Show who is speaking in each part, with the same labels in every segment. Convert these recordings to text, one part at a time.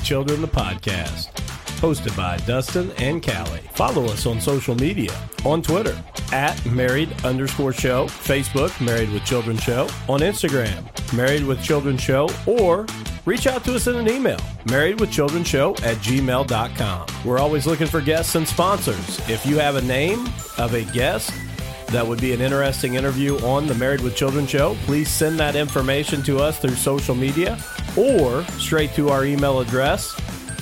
Speaker 1: Married with Children, the podcast. Hosted by Dustin and Kallie. Follow us on social media on Twitter at married underscore show, Facebook, Married with Children Show, on Instagram, Married with Children Show, or reach out to us in an email, marriedwithchildrenshow at gmail.com. We're always looking for guests and sponsors. If you have a name of a guest, that would be an interesting interview on the Married with Children show, please send that information to us through social media or straight to our email address.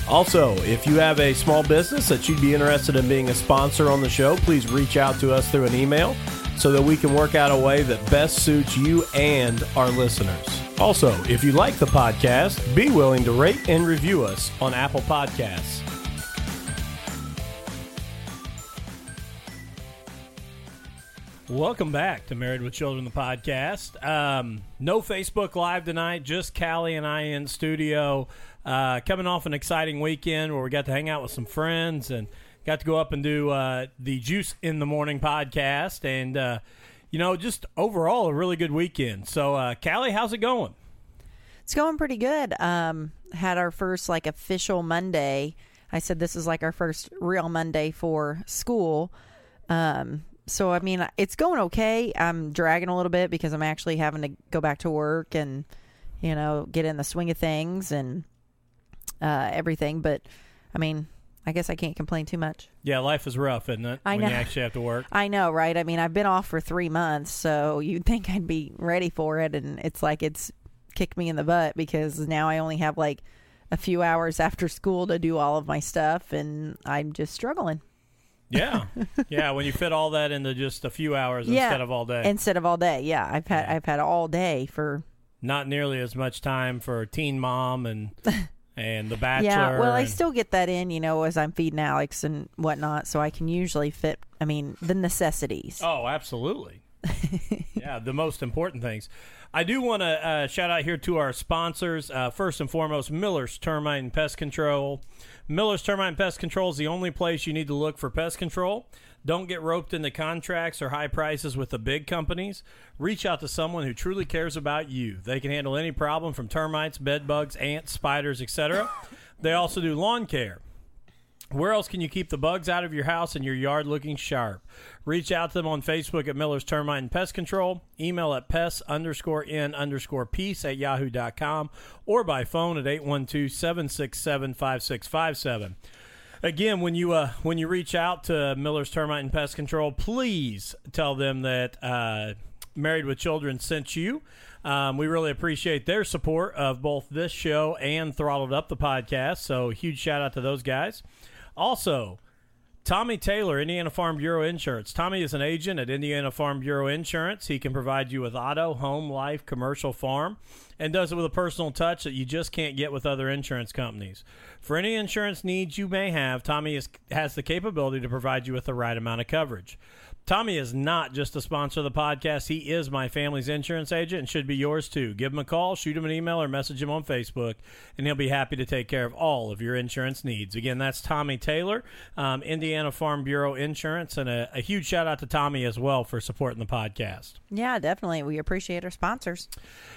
Speaker 1: Also, if you have a small business that you'd be interested in being a sponsor on the show, please reach out to us through an email so that we can work out a way that best suits you and our listeners. Also, if you like the podcast, be willing to rate and review us on Apple Podcasts. Welcome back to Married with Children, the podcast. Um, no Facebook Live tonight, just Kallie and I in studio. Uh, coming off an exciting weekend where we got to hang out with some friends and got to go up and do uh, the Juice in the Morning podcast. And, uh, you know, just overall a really good weekend. So, uh, Kallie, how's it going?
Speaker 2: It's going pretty good. Um, had our first like official Monday. I said this is like our first real Monday for school. Um, so I mean, it's going okay. I'm dragging a little bit because I'm actually having to go back to work and you know get in the swing of things and uh, everything. But I mean, I guess I can't complain too much.
Speaker 1: Yeah, life is rough, isn't it?
Speaker 2: I
Speaker 1: when
Speaker 2: know.
Speaker 1: you actually have to work.
Speaker 2: I know, right? I mean, I've been off for three months, so you'd think I'd be ready for it, and it's like it's kicked me in the butt because now I only have like a few hours after school to do all of my stuff, and I'm just struggling.
Speaker 1: Yeah, yeah. When you fit all that into just a few hours
Speaker 2: Yeah.
Speaker 1: instead of all day,
Speaker 2: Instead of all day, yeah, I've had
Speaker 1: Yeah.
Speaker 2: I've had all day for
Speaker 1: not nearly as much time for Teen Mom and and The Bachelor.
Speaker 2: Yeah, well, I still get that in, you know, as I'm feeding Alex and whatnot, so I can usually fit. I mean, the necessities.
Speaker 1: Oh, absolutely. yeah, the most important things. I do want to uh, shout out here to our sponsors. Uh, first and foremost, Miller's Termite and Pest Control. Miller's Termite and Pest Control is the only place you need to look for pest control. Don't get roped into contracts or high prices with the big companies. Reach out to someone who truly cares about you. They can handle any problem from termites, bed bugs, ants, spiders, etc. They also do lawn care. Where else can you keep the bugs out of your house and your yard looking sharp? Reach out to them on Facebook at Miller's Termite and Pest Control, email at pest underscore in underscore peace at yahoo.com, or by phone at 812 767 5657. Again, when you uh, when you reach out to Miller's Termite and Pest Control, please tell them that uh, Married with Children sent you. Um, we really appreciate their support of both this show and Throttled Up the podcast. So huge shout out to those guys. Also, Tommy Taylor, Indiana Farm Bureau Insurance. Tommy is an agent at Indiana Farm Bureau Insurance. He can provide you with auto, home, life, commercial, farm, and does it with a personal touch that you just can't get with other insurance companies. For any insurance needs you may have, Tommy is, has the capability to provide you with the right amount of coverage. Tommy is not just a sponsor of the podcast. He is my family's insurance agent and should be yours too. Give him a call, shoot him an email, or message him on Facebook, and he'll be happy to take care of all of your insurance needs. Again, that's Tommy Taylor, um, Indiana Farm Bureau Insurance, and a, a huge shout out to Tommy as well for supporting the podcast.
Speaker 2: Yeah, definitely. We appreciate our sponsors.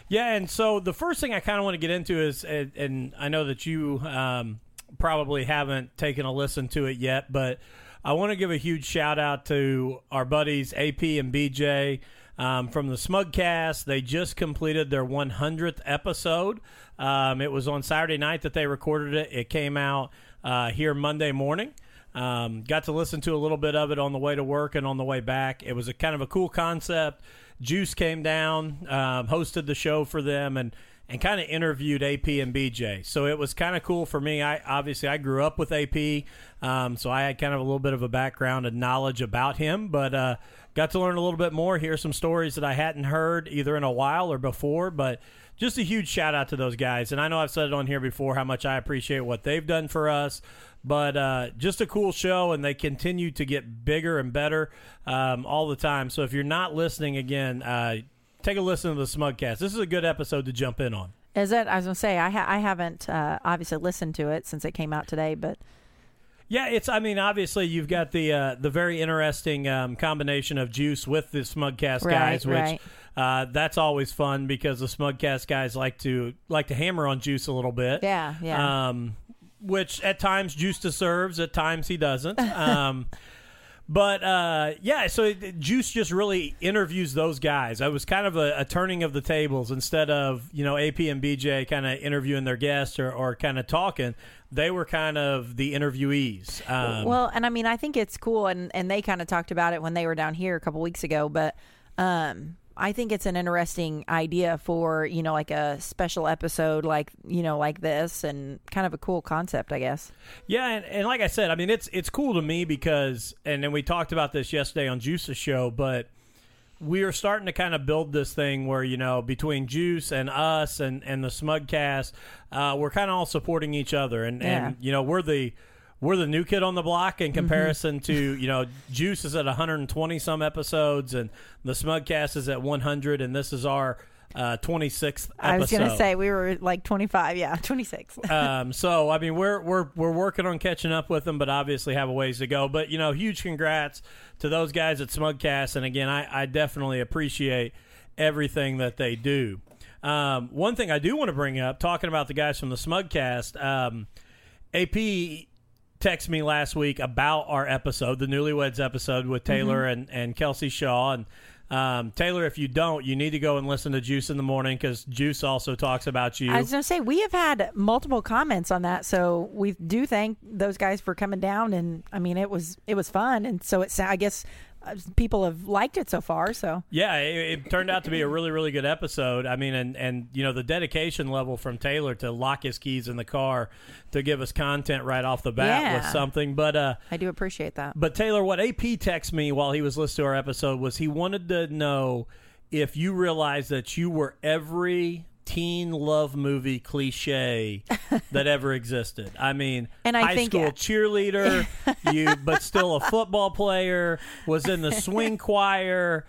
Speaker 1: Yeah, and so the first thing I kind of want to get into is, and, and I know that you um, probably haven't taken a listen to it yet, but I want to give a huge shout out to our buddies AP and BJ um, from the Smugcast. They just completed their 100th episode. Um, it was on Saturday night that they recorded it. It came out uh, here Monday morning. Um, got to listen to a little bit of it on the way to work and on the way back. It was a kind of a cool concept. Juice came down, um, hosted the show for them, and and kind of interviewed AP and BJ. So it was kind of cool for me. I obviously I grew up with AP, um, so I had kind of a little bit of a background and knowledge about him, but uh, got to learn a little bit more. Hear some stories that I hadn't heard either in a while or before, but just a huge shout out to those guys. And I know I've said it on here before how much I appreciate what they've done for us. But uh, just a cool show, and they continue to get bigger and better um, all the time. So if you're not listening again, uh, take a listen to the Smugcast. This is a good episode to jump in on.
Speaker 2: Is that I was gonna say I ha- I haven't uh, obviously listened to it since it came out today, but
Speaker 1: Yeah, it's. I mean, obviously, you've got the uh, the very interesting um, combination of Juice with the Smugcast
Speaker 2: Right,
Speaker 1: guys, which
Speaker 2: right.
Speaker 1: uh, that's always fun because the Smugcast guys like to like to hammer on Juice a little bit.
Speaker 2: Yeah, yeah.
Speaker 1: Um, which at times Juice deserves, at times he doesn't. Um, but uh, yeah, so Juice just really interviews those guys. It was kind of a, a, turning of the tables instead of you know AP and BJ kind of interviewing their guests or, or kind of talking. They were kind of the interviewees. Um,
Speaker 2: well, and I mean, I think it's cool, and and they kind of talked about it when they were down here a couple weeks ago, but. Um, I think it's an interesting idea for, you know, like a special episode like, you know, like this and kind of a cool concept, I guess.
Speaker 1: Yeah, and, and like I said, I mean it's it's cool to me because and then we talked about this yesterday on Juice's show, but we are starting to kind of build this thing where, you know, between Juice and us and, and the Smugcast, uh, we're kind of all supporting each other and,
Speaker 2: Yeah.
Speaker 1: and you know, we're the we're the new kid on the block in comparison to you know Juice is at 120 some episodes and the Smugcast is at 100 and this is our uh, 26th episode.
Speaker 2: I was going to say we were like 25, yeah, 26.
Speaker 1: um, so I mean we're we're we're working on catching up with them, but obviously have a ways to go. But you know, huge congrats to those guys at Smugcast, and again, I, I definitely appreciate everything that they do. Um, one thing I do want to bring up, talking about the guys from the Smugcast, um, AP texted me last week about our episode, the Newlyweds episode with Taylor and, and Kelsey Shaw. And um, Taylor, if you don't, you need to go and listen to Juice in the morning because Juice also talks about you.
Speaker 2: I was going to say we have had multiple comments on that, so we do thank those guys for coming down. And I mean, it was it was fun, and so it's I guess people have liked it so far. So
Speaker 1: Yeah, it, it turned out to be a really, really good episode. I mean, and and you know the dedication level from Taylor to lock his keys in the car to give us content right off the bat was something. But uh,
Speaker 2: I do appreciate that.
Speaker 1: but Taylor, what AP texted me while he was listening to our episode was he wanted to know if you realized that you were every teen love movie cliche that ever existed. I mean,
Speaker 2: And I
Speaker 1: high
Speaker 2: think-
Speaker 1: school cheerleader, you but still a football player, was in the swing choir.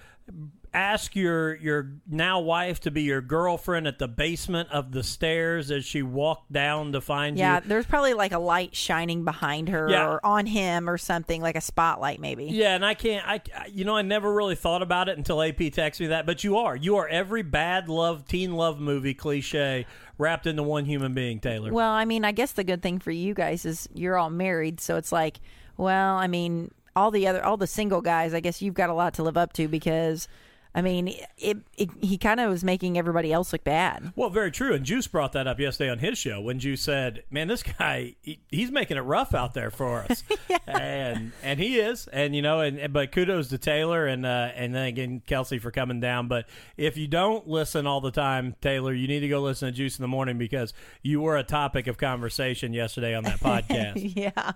Speaker 1: Ask your your now wife to be your girlfriend at the basement of the stairs as she walked down to find
Speaker 2: Yeah,
Speaker 1: you.
Speaker 2: Yeah, there's probably like a light shining behind her
Speaker 1: Yeah.
Speaker 2: or on him or something, like a spotlight maybe.
Speaker 1: Yeah, and I can't. I I- you know I never really thought about it until AP texted me that. But you are you are every bad love teen love movie cliche wrapped into one human being, Taylor.
Speaker 2: Well, I mean, I guess the good thing for you guys is you're all married, so it's like, well, I mean, all the other all the single guys, I guess you've got a lot to live up to because I mean, it, it he kind of was making everybody else look bad.
Speaker 1: Well, very true. And Juice brought that up yesterday on his show when Juice said, "Man, this guy, he, he's making it rough out there for us," and and he is. And you know, and, and- but kudos to Taylor and uh, and then again Kelsey for coming down. But if you don't listen all the time, Taylor, you need to go listen to Juice in the morning because you were a topic of conversation yesterday on that podcast.
Speaker 2: yeah.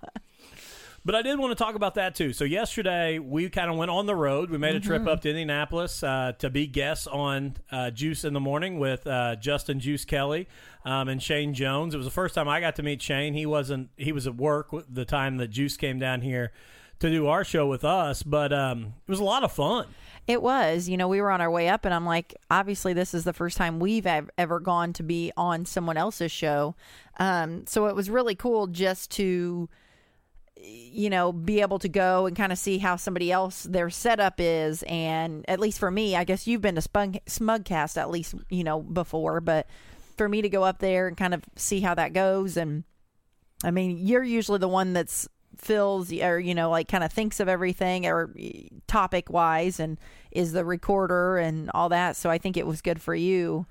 Speaker 1: But I did want to talk about that too. So yesterday we kind of went on the road. We made a trip up to Indianapolis uh, to be guests on uh, Juice in the Morning with uh, Justin Juice Kelly um, and Shane Jones. It was the first time I got to meet Shane. He wasn't. He was at work the time that Juice came down here to do our show with us. But um, it was a lot of fun.
Speaker 2: It was, you know, we were on our way up, and I'm like, obviously, this is the first time we've ev- ever gone to be on someone else's show. Um, so it was really cool just to, you know, be able to go and kind of see how somebody else their setup is. And at least for me, I guess you've been to Spug- Smugcast at least, you know, before, but for me to go up there and kind of see how that goes. And I mean, you're usually the one that's fills or you know like kind of thinks of everything or topic wise and is the recorder and all that so i think it was good for you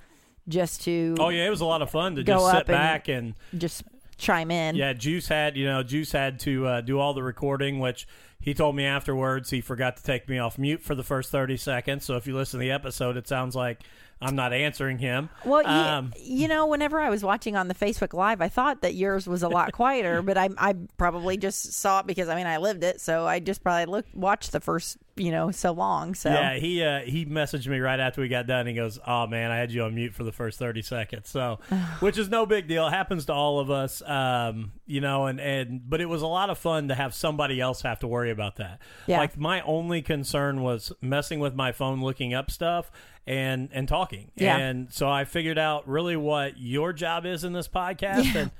Speaker 2: just to
Speaker 1: Oh yeah, it was a lot of fun to just sit
Speaker 2: and-
Speaker 1: back and
Speaker 2: just chime in
Speaker 1: Yeah, Juice had you know Juice had to uh, do all the recording, which he told me afterwards he forgot to take me off mute for the first thirty seconds. So if you listen to the episode, it sounds like I'm not answering him.
Speaker 2: well you,
Speaker 1: Um,
Speaker 2: you know whenever i was watching on the facebook live i thought that yours was a lot quieter but I, I probably just saw it because i mean i lived it so i just probably looked watched the first you know so long so
Speaker 1: Yeah, he uh, he messaged me right after we got done. He goes, "Oh man, I had you on mute for the first thirty seconds." So, which is no big deal. It happens to all of us, um, you know. And and but it was a lot of fun to have somebody else have to worry about that.
Speaker 2: Yeah.
Speaker 1: Like my only concern was messing with my phone, looking up stuff, and and talking.
Speaker 2: Yeah.
Speaker 1: And so I figured out really what your job is in this podcast. And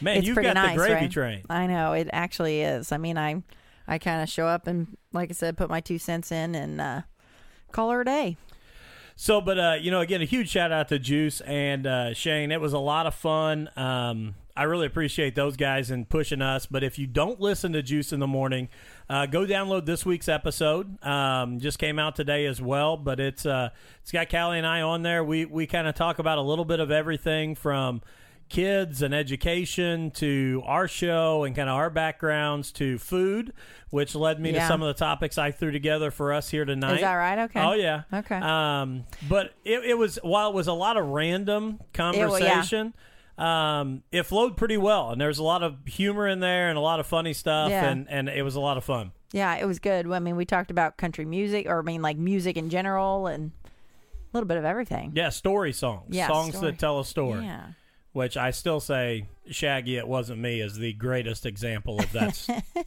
Speaker 1: man,
Speaker 2: it's
Speaker 1: you've got
Speaker 2: nice
Speaker 1: the gravy
Speaker 2: right?
Speaker 1: train.
Speaker 2: i know it actually is i mean i i kind of show up and like i said put my two cents in and uh call her a day
Speaker 1: So, but uh, you know, again, a huge shout out to Juice and uh, Shane. It was a lot of fun. Um, I really appreciate those guys and pushing us. But if you don't listen to Juice in the morning, uh, go download this week's episode. Um, just came out today as well, but it's uh, it's got Kallie and I on there. We we kind of talk about a little bit of everything from kids and education to our show and kind of our backgrounds to food, which led me to some of the topics I threw together for us here tonight.
Speaker 2: Is that right? Okay.
Speaker 1: Oh yeah.
Speaker 2: Okay.
Speaker 1: Um, but it, it was while it was a lot of random
Speaker 2: wa- yeah.
Speaker 1: Um, it flowed pretty well, and there's a lot of humor in there and a lot of funny stuff,
Speaker 2: Yeah.
Speaker 1: and and it was a lot of fun.
Speaker 2: Yeah, it was good. I mean, we talked about country music, or I mean, like music in general, and a little bit of everything.
Speaker 1: Yeah, story songs,
Speaker 2: Yeah,
Speaker 1: songs
Speaker 2: story.
Speaker 1: that tell a story.
Speaker 2: Yeah.
Speaker 1: Which I still say, Shaggy, it wasn't me, is the greatest example of that.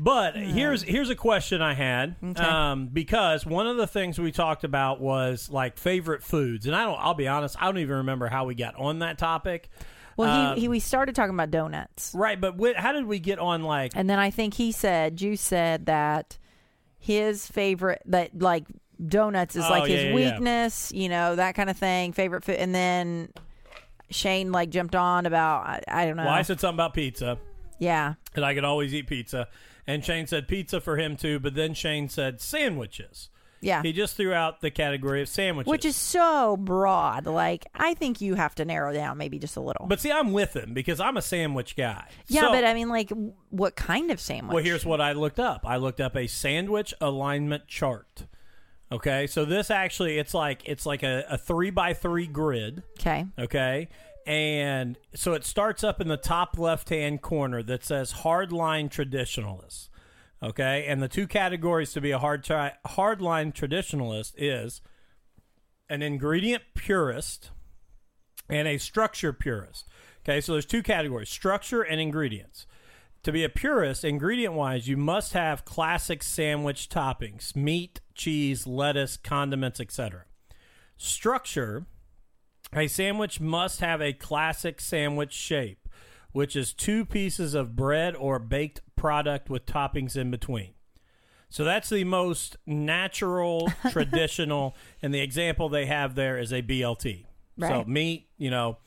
Speaker 1: But here's here's a question I had
Speaker 2: Okay.
Speaker 1: um, because one of the things we talked about was like favorite foods, and I don't. I'll be honest, I don't even remember how we got on that topic.
Speaker 2: Well,
Speaker 1: Um,
Speaker 2: he, he we started talking about donuts,
Speaker 1: Right, but wh- how did we get on like?
Speaker 2: and then I think he said, you said that his favorite that like donuts is
Speaker 1: Oh,
Speaker 2: like
Speaker 1: yeah,
Speaker 2: his
Speaker 1: yeah, yeah.
Speaker 2: weakness, you know, that kind of thing. Favorite food, and then Shane like jumped on about I, I don't know.
Speaker 1: Well, I said something about pizza,
Speaker 2: yeah,
Speaker 1: and I could always eat pizza, and Shane said pizza for him too. But then Shane said sandwiches.
Speaker 2: yeah.
Speaker 1: He just threw out the category of sandwiches,
Speaker 2: Which is so broad. Like I think you have to narrow down maybe just a little.
Speaker 1: But see, I'm with him because I'm a sandwich guy.
Speaker 2: yeah,
Speaker 1: So-
Speaker 2: but I mean, like, what kind of sandwich?
Speaker 1: Well, here's what I looked up. I looked up a sandwich alignment chart. Okay, so this actually it's like it's like a, a three by three grid.
Speaker 2: okay.
Speaker 1: Okay, and so it starts up in the top left hand corner that says hardline traditionalist. Okay, and the two categories to be a hard tri- hardline traditionalist is an ingredient purist and a structure purist. Okay, so there's two categories: structure and ingredients. To be a purist, ingredient wise, you must have classic sandwich toppings meat, cheese, lettuce, condiments, etc. Structure a sandwich must have a classic sandwich shape, which is two pieces of bread or baked product with toppings in between. So that's the most natural, traditional, and the example they have there is a BLT. So meat, you know.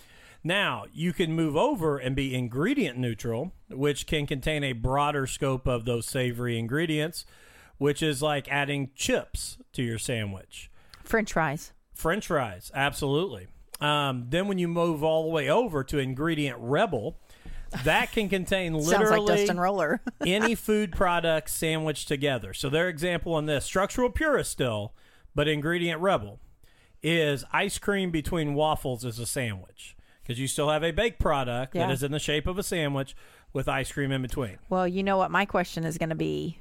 Speaker 1: Now you can move over and be ingredient neutral, which can contain a broader scope of those savory ingredients, which is like adding chips to your sandwich.
Speaker 2: French fries.
Speaker 1: French fries, absolutely. Um, then when you move all the way over to ingredient rebel, that can contain
Speaker 2: like
Speaker 1: literally
Speaker 2: Dustin Roller.
Speaker 1: any food product sandwiched together. So their example on this structural purist still, but ingredient rebel is ice cream between waffles as a sandwich because you still have a baked product
Speaker 2: Yeah.
Speaker 1: that is in the shape of a sandwich with ice cream in between.
Speaker 2: well, you know what my question is going to be?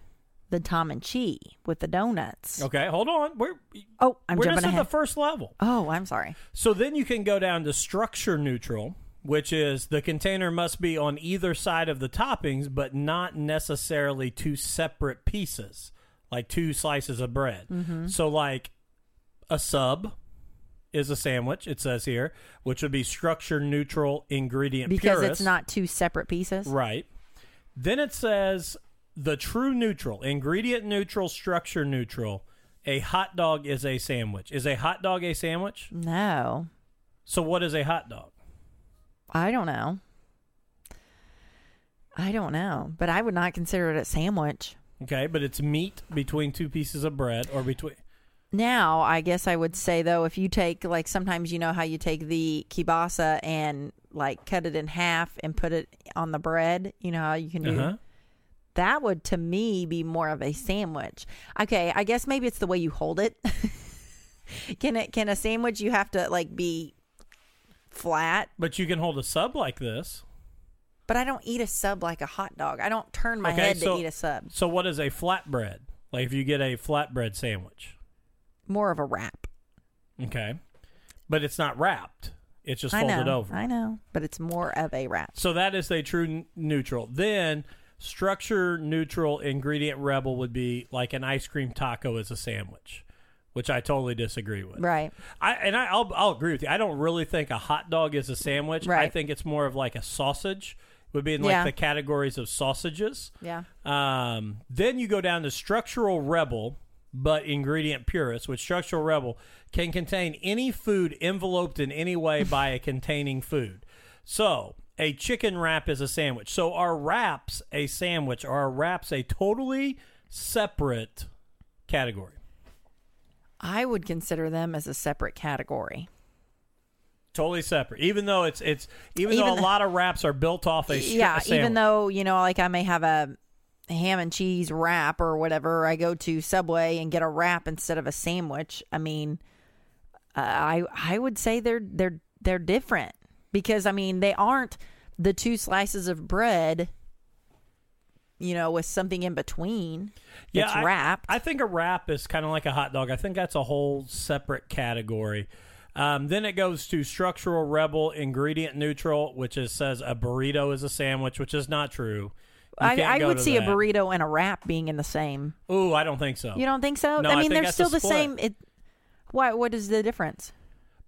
Speaker 2: The Tom and Chee with the donuts.
Speaker 1: Okay, hold on. We're
Speaker 2: Oh, I'm
Speaker 1: we're
Speaker 2: jumping
Speaker 1: just at
Speaker 2: ahead.
Speaker 1: the first level.
Speaker 2: oh, I'm sorry.
Speaker 1: So then you can go down to structure neutral, which is the container must be on either side of the toppings, but not necessarily two separate pieces, like two slices of bread.
Speaker 2: Mm-hmm.
Speaker 1: So, like a sub is a sandwich, it says here, which would be structure neutral ingredient
Speaker 2: Because
Speaker 1: purist.
Speaker 2: it's not two separate pieces.
Speaker 1: Right. Then it says the true neutral, ingredient neutral, structure neutral. A hot dog is a sandwich. Is a hot dog a sandwich?
Speaker 2: No,
Speaker 1: So, what is a hot dog?
Speaker 2: I don't know. I don't know, but I would not consider it a sandwich.
Speaker 1: Okay, but it's meat between two pieces of bread or between.
Speaker 2: Now, I guess I would say though, if you take like sometimes you know how you take the kielbasa and like cut it in half and put it on the bread. You know how you can do
Speaker 1: Uh-huh.
Speaker 2: That. Would to me be more of a sandwich. Okay, I guess maybe it's the way you hold it. can it? Can a sandwich you have to like be flat?
Speaker 1: But you can hold a sub like this.
Speaker 2: But I don't eat a sub like a hot dog. I don't turn my
Speaker 1: Okay,
Speaker 2: head
Speaker 1: so-
Speaker 2: to eat a sub.
Speaker 1: So, what is a flatbread? Like if you get a flatbread sandwich.
Speaker 2: More of a wrap.
Speaker 1: Okay. But it's not wrapped, it's just
Speaker 2: I
Speaker 1: folded
Speaker 2: know.
Speaker 1: over.
Speaker 2: I know, but it's more of a wrap.
Speaker 1: So, that is a true n- neutral. Then, structure neutral ingredient rebel would be like an ice cream taco as a sandwich, which I totally disagree with.
Speaker 2: Right.
Speaker 1: I and I, I'll I'll agree with you. I don't really think a hot dog is a sandwich. I think it's more of like a sausage. Would be in like
Speaker 2: Yeah.
Speaker 1: the categories of sausages.
Speaker 2: Yeah.
Speaker 1: Um, then you go down to structural rebel, but ingredient purist, with structural rebel, can contain any food enveloped in any way by a containing food. So, a chicken wrap is a sandwich. So, are wraps a sandwich? Or are wraps a totally separate category?
Speaker 2: I would consider them as a separate category.
Speaker 1: Totally separate. Even though it's it's even,
Speaker 2: Even
Speaker 1: though a
Speaker 2: the-
Speaker 1: lot of wraps are built off a
Speaker 2: yeah,
Speaker 1: a
Speaker 2: even though you know, like I may have a ham and cheese wrap or whatever, I go to Subway and get a wrap instead of a sandwich. I mean, uh, I I would say they're they're they're different because I mean they aren't the two slices of bread, you know, with something in between.
Speaker 1: yeah,
Speaker 2: it's
Speaker 1: I-
Speaker 2: wrapped.
Speaker 1: I think a wrap is kind of like a hot dog. I think that's a whole separate category. Um, then it goes to structural rebel, ingredient neutral, which is says a burrito is a sandwich, which is not true. You
Speaker 2: I, I would see
Speaker 1: that.
Speaker 2: a burrito and a wrap being in the same.
Speaker 1: Ooh, I don't think so.
Speaker 2: You don't think so?
Speaker 1: No,
Speaker 2: I
Speaker 1: I
Speaker 2: mean,
Speaker 1: think
Speaker 2: they're still the same. It. Why? What is the difference?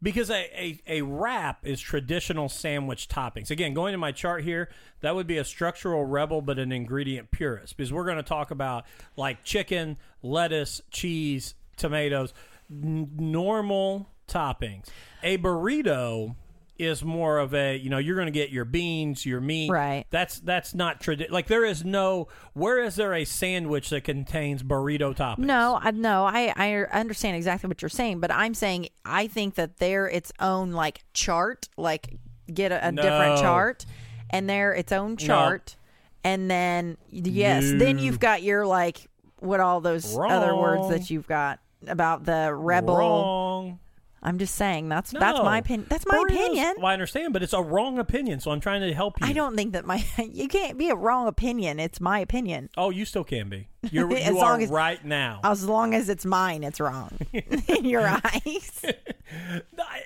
Speaker 1: Because a, a, a wrap is traditional sandwich toppings. Again, going to my chart here, that would be a structural rebel, but an ingredient purist. Because we're going to talk about like chicken, lettuce, cheese, tomatoes, n- normal toppings. A burrito is more of a you know you're going to get your beans, your meat.
Speaker 2: Right.
Speaker 1: That's that's not tradi- like there is no. Where is there a sandwich that contains burrito toppings?
Speaker 2: No, I no, I I understand exactly what you're saying, but I'm saying I think that they're its own like chart, like get a, a different chart, and they're its own chart, and then yes, then you've got your like what all those other words that you've got about the rebel.
Speaker 1: Wrong.
Speaker 2: I'm just saying that's that's
Speaker 1: No.
Speaker 2: my opinion. That's my
Speaker 1: Burritos-
Speaker 2: opinion.
Speaker 1: Well, I understand, but it's a wrong opinion, so I'm trying to help you.
Speaker 2: I don't think that my you can't be a wrong opinion. It's my opinion.
Speaker 1: Oh, you still can be. You're,
Speaker 2: As
Speaker 1: you
Speaker 2: long
Speaker 1: are
Speaker 2: as-
Speaker 1: right now.
Speaker 2: As long as it's mine, it's wrong in your eyes.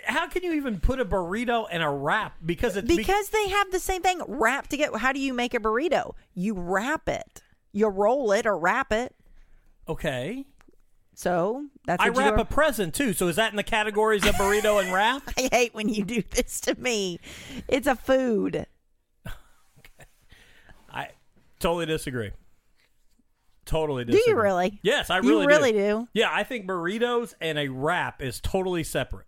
Speaker 1: How can you even put a burrito and a wrap because it's be-
Speaker 2: Because they have the same thing. Wrap together. How do you make a burrito? You wrap it. You roll it or wrap it.
Speaker 1: okay.
Speaker 2: So that's
Speaker 1: I wrap a present too. So is that in the categories of burrito and wrap?
Speaker 2: I hate when you do this to me. It's a food.
Speaker 1: I totally disagree. Totally
Speaker 2: Do you really?
Speaker 1: Yes, I
Speaker 2: You
Speaker 1: really
Speaker 2: really
Speaker 1: do.
Speaker 2: do.
Speaker 1: Yeah, I think burritos and a wrap is totally separate.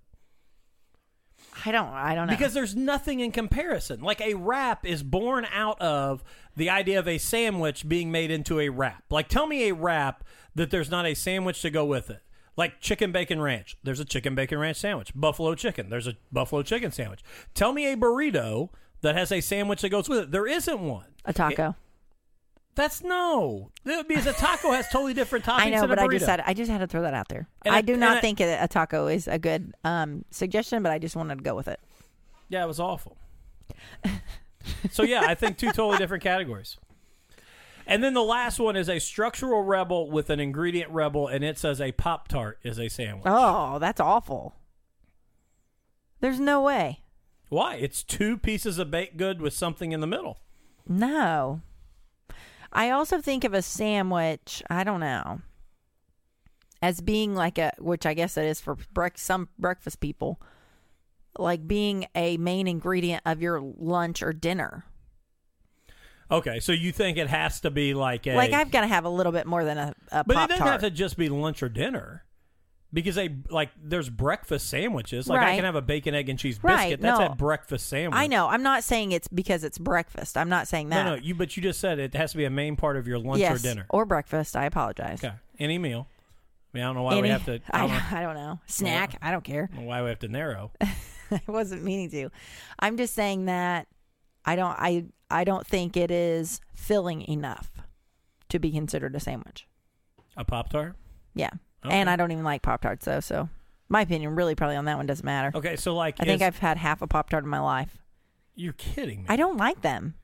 Speaker 2: I don't. I don't know.
Speaker 1: Because there's nothing in comparison. Like a wrap is born out of the idea of a sandwich being made into a wrap. Like tell me a wrap that there's not a sandwich to go with it. Like chicken bacon ranch. There's a chicken bacon ranch sandwich. Buffalo chicken. There's a buffalo chicken sandwich. Tell me a burrito that has a sandwich that goes with it. There isn't one.
Speaker 2: a taco.
Speaker 1: That's no. Because a taco has totally different toppings.
Speaker 2: I know, but I just had I just had to throw that out there.
Speaker 1: And
Speaker 2: I do not think a, a taco is a good um, suggestion, but I just wanted to go with it.
Speaker 1: Yeah, it was awful. so yeah, I think two totally different categories. And then the last one is a structural rebel with an ingredient rebel, and it says a pop tart is a sandwich.
Speaker 2: Oh, that's awful. There's no way.
Speaker 1: Why? It's two pieces of baked good with something in the middle.
Speaker 2: No. I also think of a sandwich, I don't know, as being like a, which I guess it is for brec- some breakfast people, like being a main ingredient of your lunch or dinner.
Speaker 1: Okay, so you think it has to be like a
Speaker 2: Like I've got to have a little bit more than a, a
Speaker 1: but it doesn't have to just be lunch or dinner. Because a like there's breakfast sandwiches. Like I
Speaker 2: Right.
Speaker 1: can have a bacon, egg, and cheese biscuit.
Speaker 2: Right,
Speaker 1: That's
Speaker 2: no.
Speaker 1: a breakfast sandwich.
Speaker 2: I know. I'm not saying it's because it's breakfast. I'm not saying that.
Speaker 1: No, no, you but you just said it has to be a main part of your lunch
Speaker 2: yes,
Speaker 1: or dinner.
Speaker 2: or breakfast. I apologize.
Speaker 1: Okay. Any meal. I mean, I don't know why we
Speaker 2: Any-
Speaker 1: have to. I
Speaker 2: I,
Speaker 1: don't, know,
Speaker 2: I don't know. Snack. I don't care.
Speaker 1: I don't know why we have to narrow.
Speaker 2: I wasn't meaning to. I'm just saying that I don't I I don't think it is filling enough to be considered a sandwich.
Speaker 1: A pop tart.
Speaker 2: Yeah.
Speaker 1: Okay.
Speaker 2: And I don't even like Pop Tarts though, so my opinion really probably on that one doesn't matter.
Speaker 1: Okay, so like,
Speaker 2: I think I've had half a Pop Tart in my life.
Speaker 1: you're kidding me.
Speaker 2: I don't like them.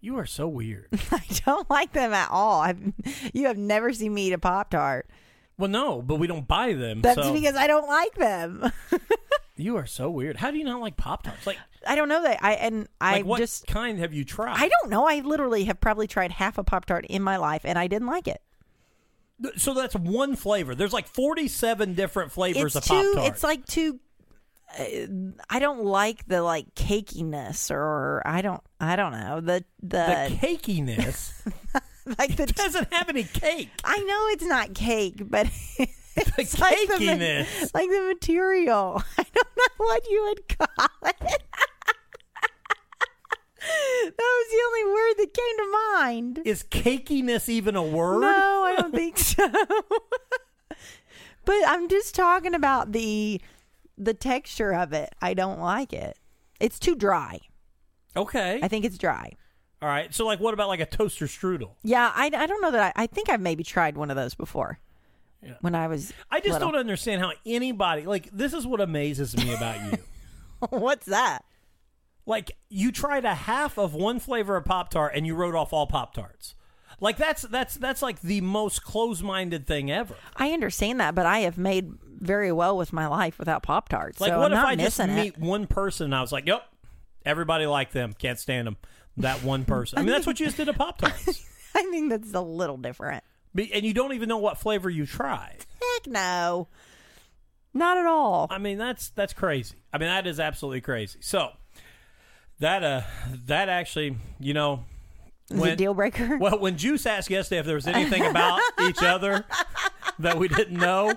Speaker 1: you are so weird.
Speaker 2: I don't like them at all. I've, you have never seen me eat a Pop Tart.
Speaker 1: well, no, but we don't buy them.
Speaker 2: That's
Speaker 1: so
Speaker 2: because I don't like them.
Speaker 1: you are so weird. How do you not like pop tarts? Like,
Speaker 2: I don't know that. I and I
Speaker 1: like what
Speaker 2: just
Speaker 1: kind have you tried?
Speaker 2: I don't know. I literally have probably tried half a Pop Tart in my life and I didn't like it.
Speaker 1: so that's one flavor. There's like 47 different flavors
Speaker 2: it's
Speaker 1: of pop
Speaker 2: too
Speaker 1: tarts.
Speaker 2: it's like too uh, I don't like the like cakiness or I don't I don't know the
Speaker 1: the
Speaker 2: the
Speaker 1: cakiness.
Speaker 2: like the
Speaker 1: It doesn't have any cake.
Speaker 2: I know it's not cake, but
Speaker 1: The
Speaker 2: it's like the,
Speaker 1: cakiness.
Speaker 2: like the material. I don't know what you would call it. that was the only word that came to mind.
Speaker 1: Is cakiness even a word?
Speaker 2: No, I don't think so. but I'm just talking about the the texture of it. I don't like it. It's too dry.
Speaker 1: Okay.
Speaker 2: I think it's dry.
Speaker 1: All right. So, like, what about like a toaster strudel?
Speaker 2: Yeah, I, I don't know that I, I think I've maybe tried one of those before.
Speaker 1: Yeah.
Speaker 2: When I was
Speaker 1: I just
Speaker 2: little.
Speaker 1: don't understand how anybody like this is what amazes me about you.
Speaker 2: What's that?
Speaker 1: like you tried a half of one flavor of Pop Tart and you wrote off all Pop Tarts. Like that's that's that's like the most closed-minded thing ever.
Speaker 2: I understand that, but I have made very well with my life without Pop Tarts.
Speaker 1: Like
Speaker 2: so
Speaker 1: what
Speaker 2: I'm
Speaker 1: if
Speaker 2: not
Speaker 1: I just
Speaker 2: missing
Speaker 1: meet one person and I was like, "Yep, everybody like them, can't stand them." That one person. I mean, that's what you just did to Pop Tarts.
Speaker 2: I think that's a little different.
Speaker 1: And you don't even know what flavor you tried.
Speaker 2: Heck no, not at all.
Speaker 1: I mean, that's that's crazy. I mean, that is absolutely crazy. So that uh that actually, you know,
Speaker 2: Is it a deal breaker?
Speaker 1: Well, when Juice asked yesterday if there was anything about each other that we didn't know,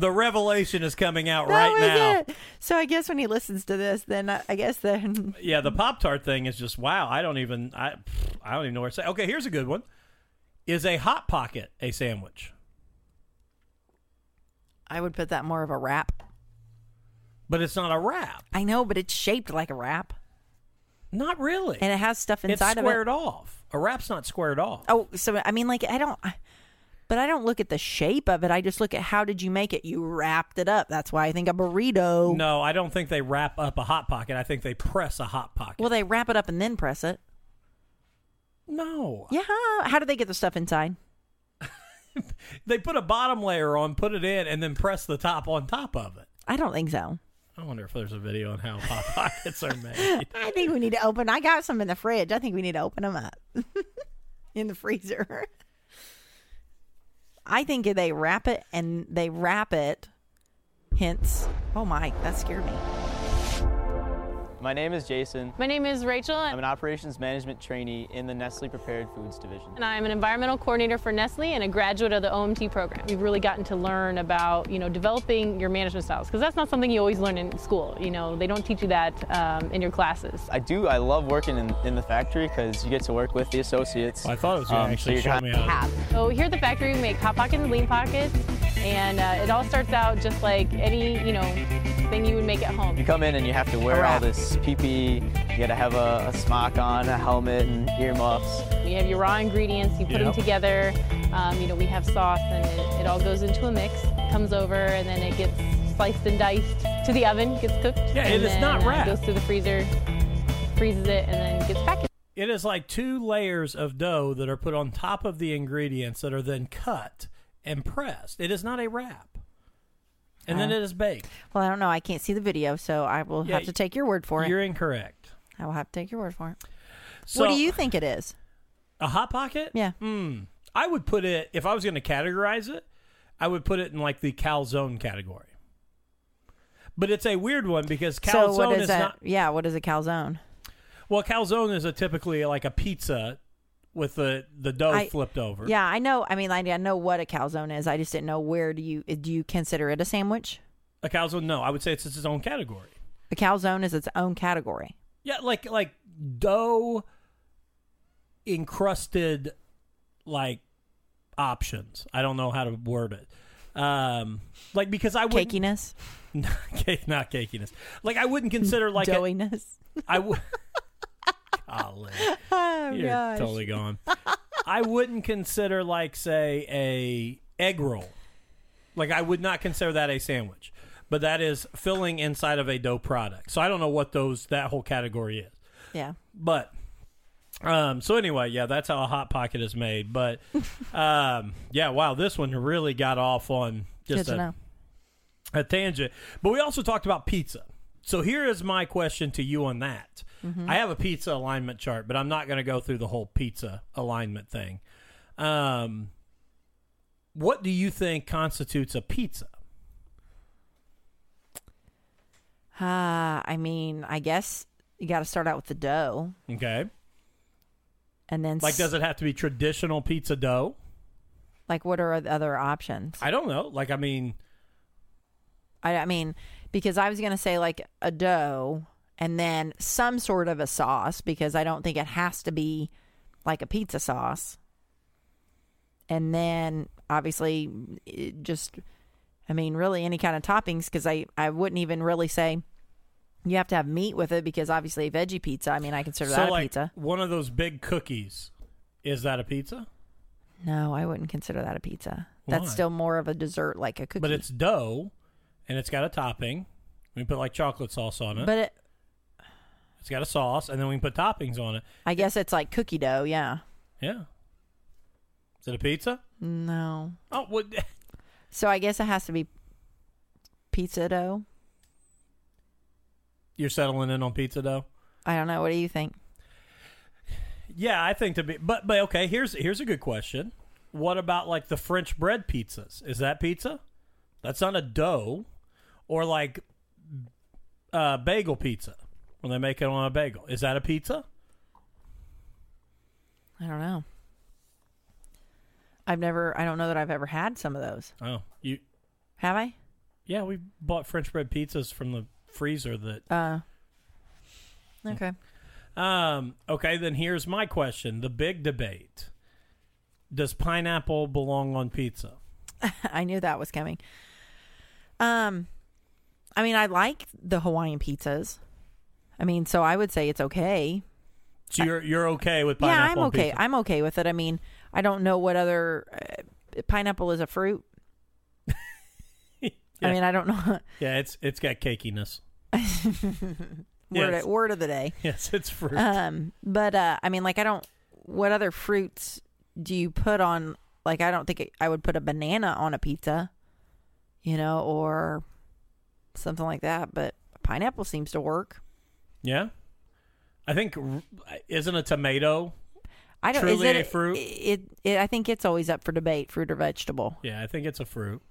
Speaker 1: the revelation is coming out
Speaker 2: That
Speaker 1: right now.
Speaker 2: it. So I guess when he listens to this, then I, I guess then
Speaker 1: Yeah, the Pop Tart thing is just wow. I don't even I I don't even know where to say. Okay, here's a good one. Is a hot pocket a sandwich?
Speaker 2: I would put that more of a wrap.
Speaker 1: But it's not a wrap.
Speaker 2: I know, but it's shaped like a wrap,
Speaker 1: Not really.
Speaker 2: and it has stuff
Speaker 1: it's
Speaker 2: inside of
Speaker 1: squared
Speaker 2: it.
Speaker 1: off. A wrap's not squared off.
Speaker 2: Oh, so I mean, like I don't, but I don't look at the shape of it. I just look at how did you make it? You wrapped it up. That's why I think a burrito.
Speaker 1: No, I don't think they wrap up a hot pocket. I think they press a hot pocket.
Speaker 2: Well, they wrap it up and then press it.
Speaker 1: No.
Speaker 2: Yeah. How do they get the stuff inside?
Speaker 1: They put a bottom layer on, put it in, and then press the top on top of it.
Speaker 2: I don't think so.
Speaker 1: I wonder if there's a video on how hot pockets are made.
Speaker 2: I think we need to open. I got some in the fridge. I think we need to open them up in the freezer. I think they wrap it and they wrap it. Hence, oh my, that scared me.
Speaker 3: My name is Jason.
Speaker 4: My name is Rachel,
Speaker 3: I'm an operations management trainee in the Nestle Prepared Foods division.
Speaker 4: and I'm an environmental coordinator for Nestle and a graduate of the OMT program. We've really gotten to learn about, you know, developing your management styles because that's not something you always learn in school. You know, they don't teach you that um, in your classes.
Speaker 3: I do, I love working in, in the factory because you get to work with the associates.
Speaker 1: I thought it was going to
Speaker 3: Um, so
Speaker 1: actually
Speaker 3: you're
Speaker 1: show
Speaker 3: kind
Speaker 1: me
Speaker 3: of-
Speaker 1: how.
Speaker 2: Have.
Speaker 4: So here at the factory, we make hot pockets and lean pockets, and uh, it all starts out just like any, you know, thing you would make at home.
Speaker 3: You come in and you have to wear all this PPE. You gotta have a, a smock on, a helmet, and earmuffs.
Speaker 4: You have your raw ingredients, you put
Speaker 1: Yep.
Speaker 4: them together. Um, you know, we have sauce, and it, it all goes into a mix, comes over, and then it gets sliced and diced to the oven, gets cooked.
Speaker 1: Yeah,
Speaker 4: and
Speaker 1: it is
Speaker 4: then,
Speaker 1: not
Speaker 4: uh,
Speaker 1: wrapped.
Speaker 4: goes to the freezer, freezes it, and then gets packaged.
Speaker 1: It is like two layers of dough that are put on top of the ingredients that are then cut and pressed. It is not a wrap. And then
Speaker 2: Uh,
Speaker 1: it is baked.
Speaker 2: Well, I don't know. I can't see the video, so I will
Speaker 1: Yeah,
Speaker 2: have to take your word for it.
Speaker 1: You're incorrect.
Speaker 2: I will have to take your word for it.
Speaker 1: So,
Speaker 2: what do you think it is?
Speaker 1: A hot pocket?
Speaker 2: Yeah.
Speaker 1: Hmm. I would put it if I was going to categorize it. I would put it in like the calzone category. But it's a weird one because calzone
Speaker 2: so what is,
Speaker 1: is
Speaker 2: that?
Speaker 1: not.
Speaker 2: Yeah, what is a calzone?
Speaker 1: Well, calzone is a typically like a pizza with the the dough
Speaker 2: I-
Speaker 1: flipped over.
Speaker 2: Yeah, I know. I mean, I, I know what a calzone is. I just didn't know where do you do you consider it a sandwich?
Speaker 1: A calzone, no, I would say it's its own category.
Speaker 2: A calzone is its own category.
Speaker 1: Yeah, like like dough encrusted like options. I don't know how to word it. Um, like because I would
Speaker 2: Cakiness,
Speaker 1: cake, not cakiness. Like I wouldn't consider like
Speaker 2: doughiness.
Speaker 1: I would. Golly,
Speaker 2: Oh
Speaker 1: you're
Speaker 2: gosh.
Speaker 1: totally gone. I wouldn't consider like say a egg roll. Like I would not consider that a sandwich, but that is filling inside of a dough product. So I don't know what those that whole category is.
Speaker 2: Yeah.
Speaker 1: But um so anyway, yeah, that's how a hot pocket is made. But um yeah, wow, this one really got off on just a, a tangent. But we also talked about pizza. So here is my question to you on that.
Speaker 2: Mm-hmm.
Speaker 1: I have a pizza alignment chart, but I'm not going to go through the whole pizza alignment thing. Um what do you think constitutes a pizza?
Speaker 2: Uh, I mean, I guess you got to start out with the dough,
Speaker 1: Okay.
Speaker 2: and then
Speaker 1: Like, does it have to be traditional pizza dough?
Speaker 2: like what are the other options?
Speaker 1: I don't know. Like, I mean,
Speaker 2: I, I mean, because I was gonna say like a dough and then some sort of a sauce because I don't think it has to be like a pizza sauce. And then obviously it just I mean really any kind of toppings because I I wouldn't even really say you have to have meat with it because obviously veggie pizza. I mean I consider
Speaker 1: so
Speaker 2: that a
Speaker 1: like
Speaker 2: pizza.
Speaker 1: one of those big cookies. Is that a pizza?
Speaker 2: No, I wouldn't consider that a pizza. That's still more of a dessert like a cookie.
Speaker 1: But it's dough, and it's got a topping. We put like chocolate sauce on it.
Speaker 2: but it,
Speaker 1: it's got a sauce, and then we can put toppings on it.
Speaker 2: I guess it's like cookie dough. Yeah.
Speaker 1: Yeah. Is it a pizza?
Speaker 2: No.
Speaker 1: Oh, what?
Speaker 2: So I guess it has to be pizza dough.
Speaker 1: You're settling in on pizza dough?
Speaker 2: I don't know. What do you think?
Speaker 1: Yeah, I think to be, but but okay. Here's here's a good question. What about like the French bread pizzas? Is that pizza? That's not a dough, or like uh, bagel pizza when they make it on a bagel. Is that a pizza?
Speaker 2: I don't know. I've never. I don't know that I've ever had some of those.
Speaker 1: Oh, you
Speaker 2: Have I?
Speaker 1: yeah. We bought French bread pizzas from the freezer. That
Speaker 2: Uh. Okay.
Speaker 1: um. Okay, then here's my question: the big debate. Does pineapple belong on pizza?
Speaker 2: I knew that was coming. Um, I mean, I like the Hawaiian pizzas. I mean, so I would say it's okay.
Speaker 1: So you're you're okay with pineapple?
Speaker 2: yeah.
Speaker 1: I'm
Speaker 2: okay.
Speaker 1: pizza?
Speaker 2: I'm okay with it. I mean, I don't know what other uh, pineapple is a fruit. I mean, I don't know.
Speaker 1: Yeah, it's it's got cakiness.
Speaker 2: word,
Speaker 1: Yes.
Speaker 2: word of the day.
Speaker 1: Yes, it's fruit.
Speaker 2: Um, but uh, I mean, like, I don't. What other fruits do you put on? Like, I don't think it, I would put a banana on a pizza, you know, or something like that. But pineapple seems to work.
Speaker 1: yeah, I think isn't a tomato?
Speaker 2: I don't.
Speaker 1: Truly
Speaker 2: is it
Speaker 1: a fruit?
Speaker 2: It, it. I think it's always up for debate, fruit or vegetable.
Speaker 1: Yeah, I think it's a fruit.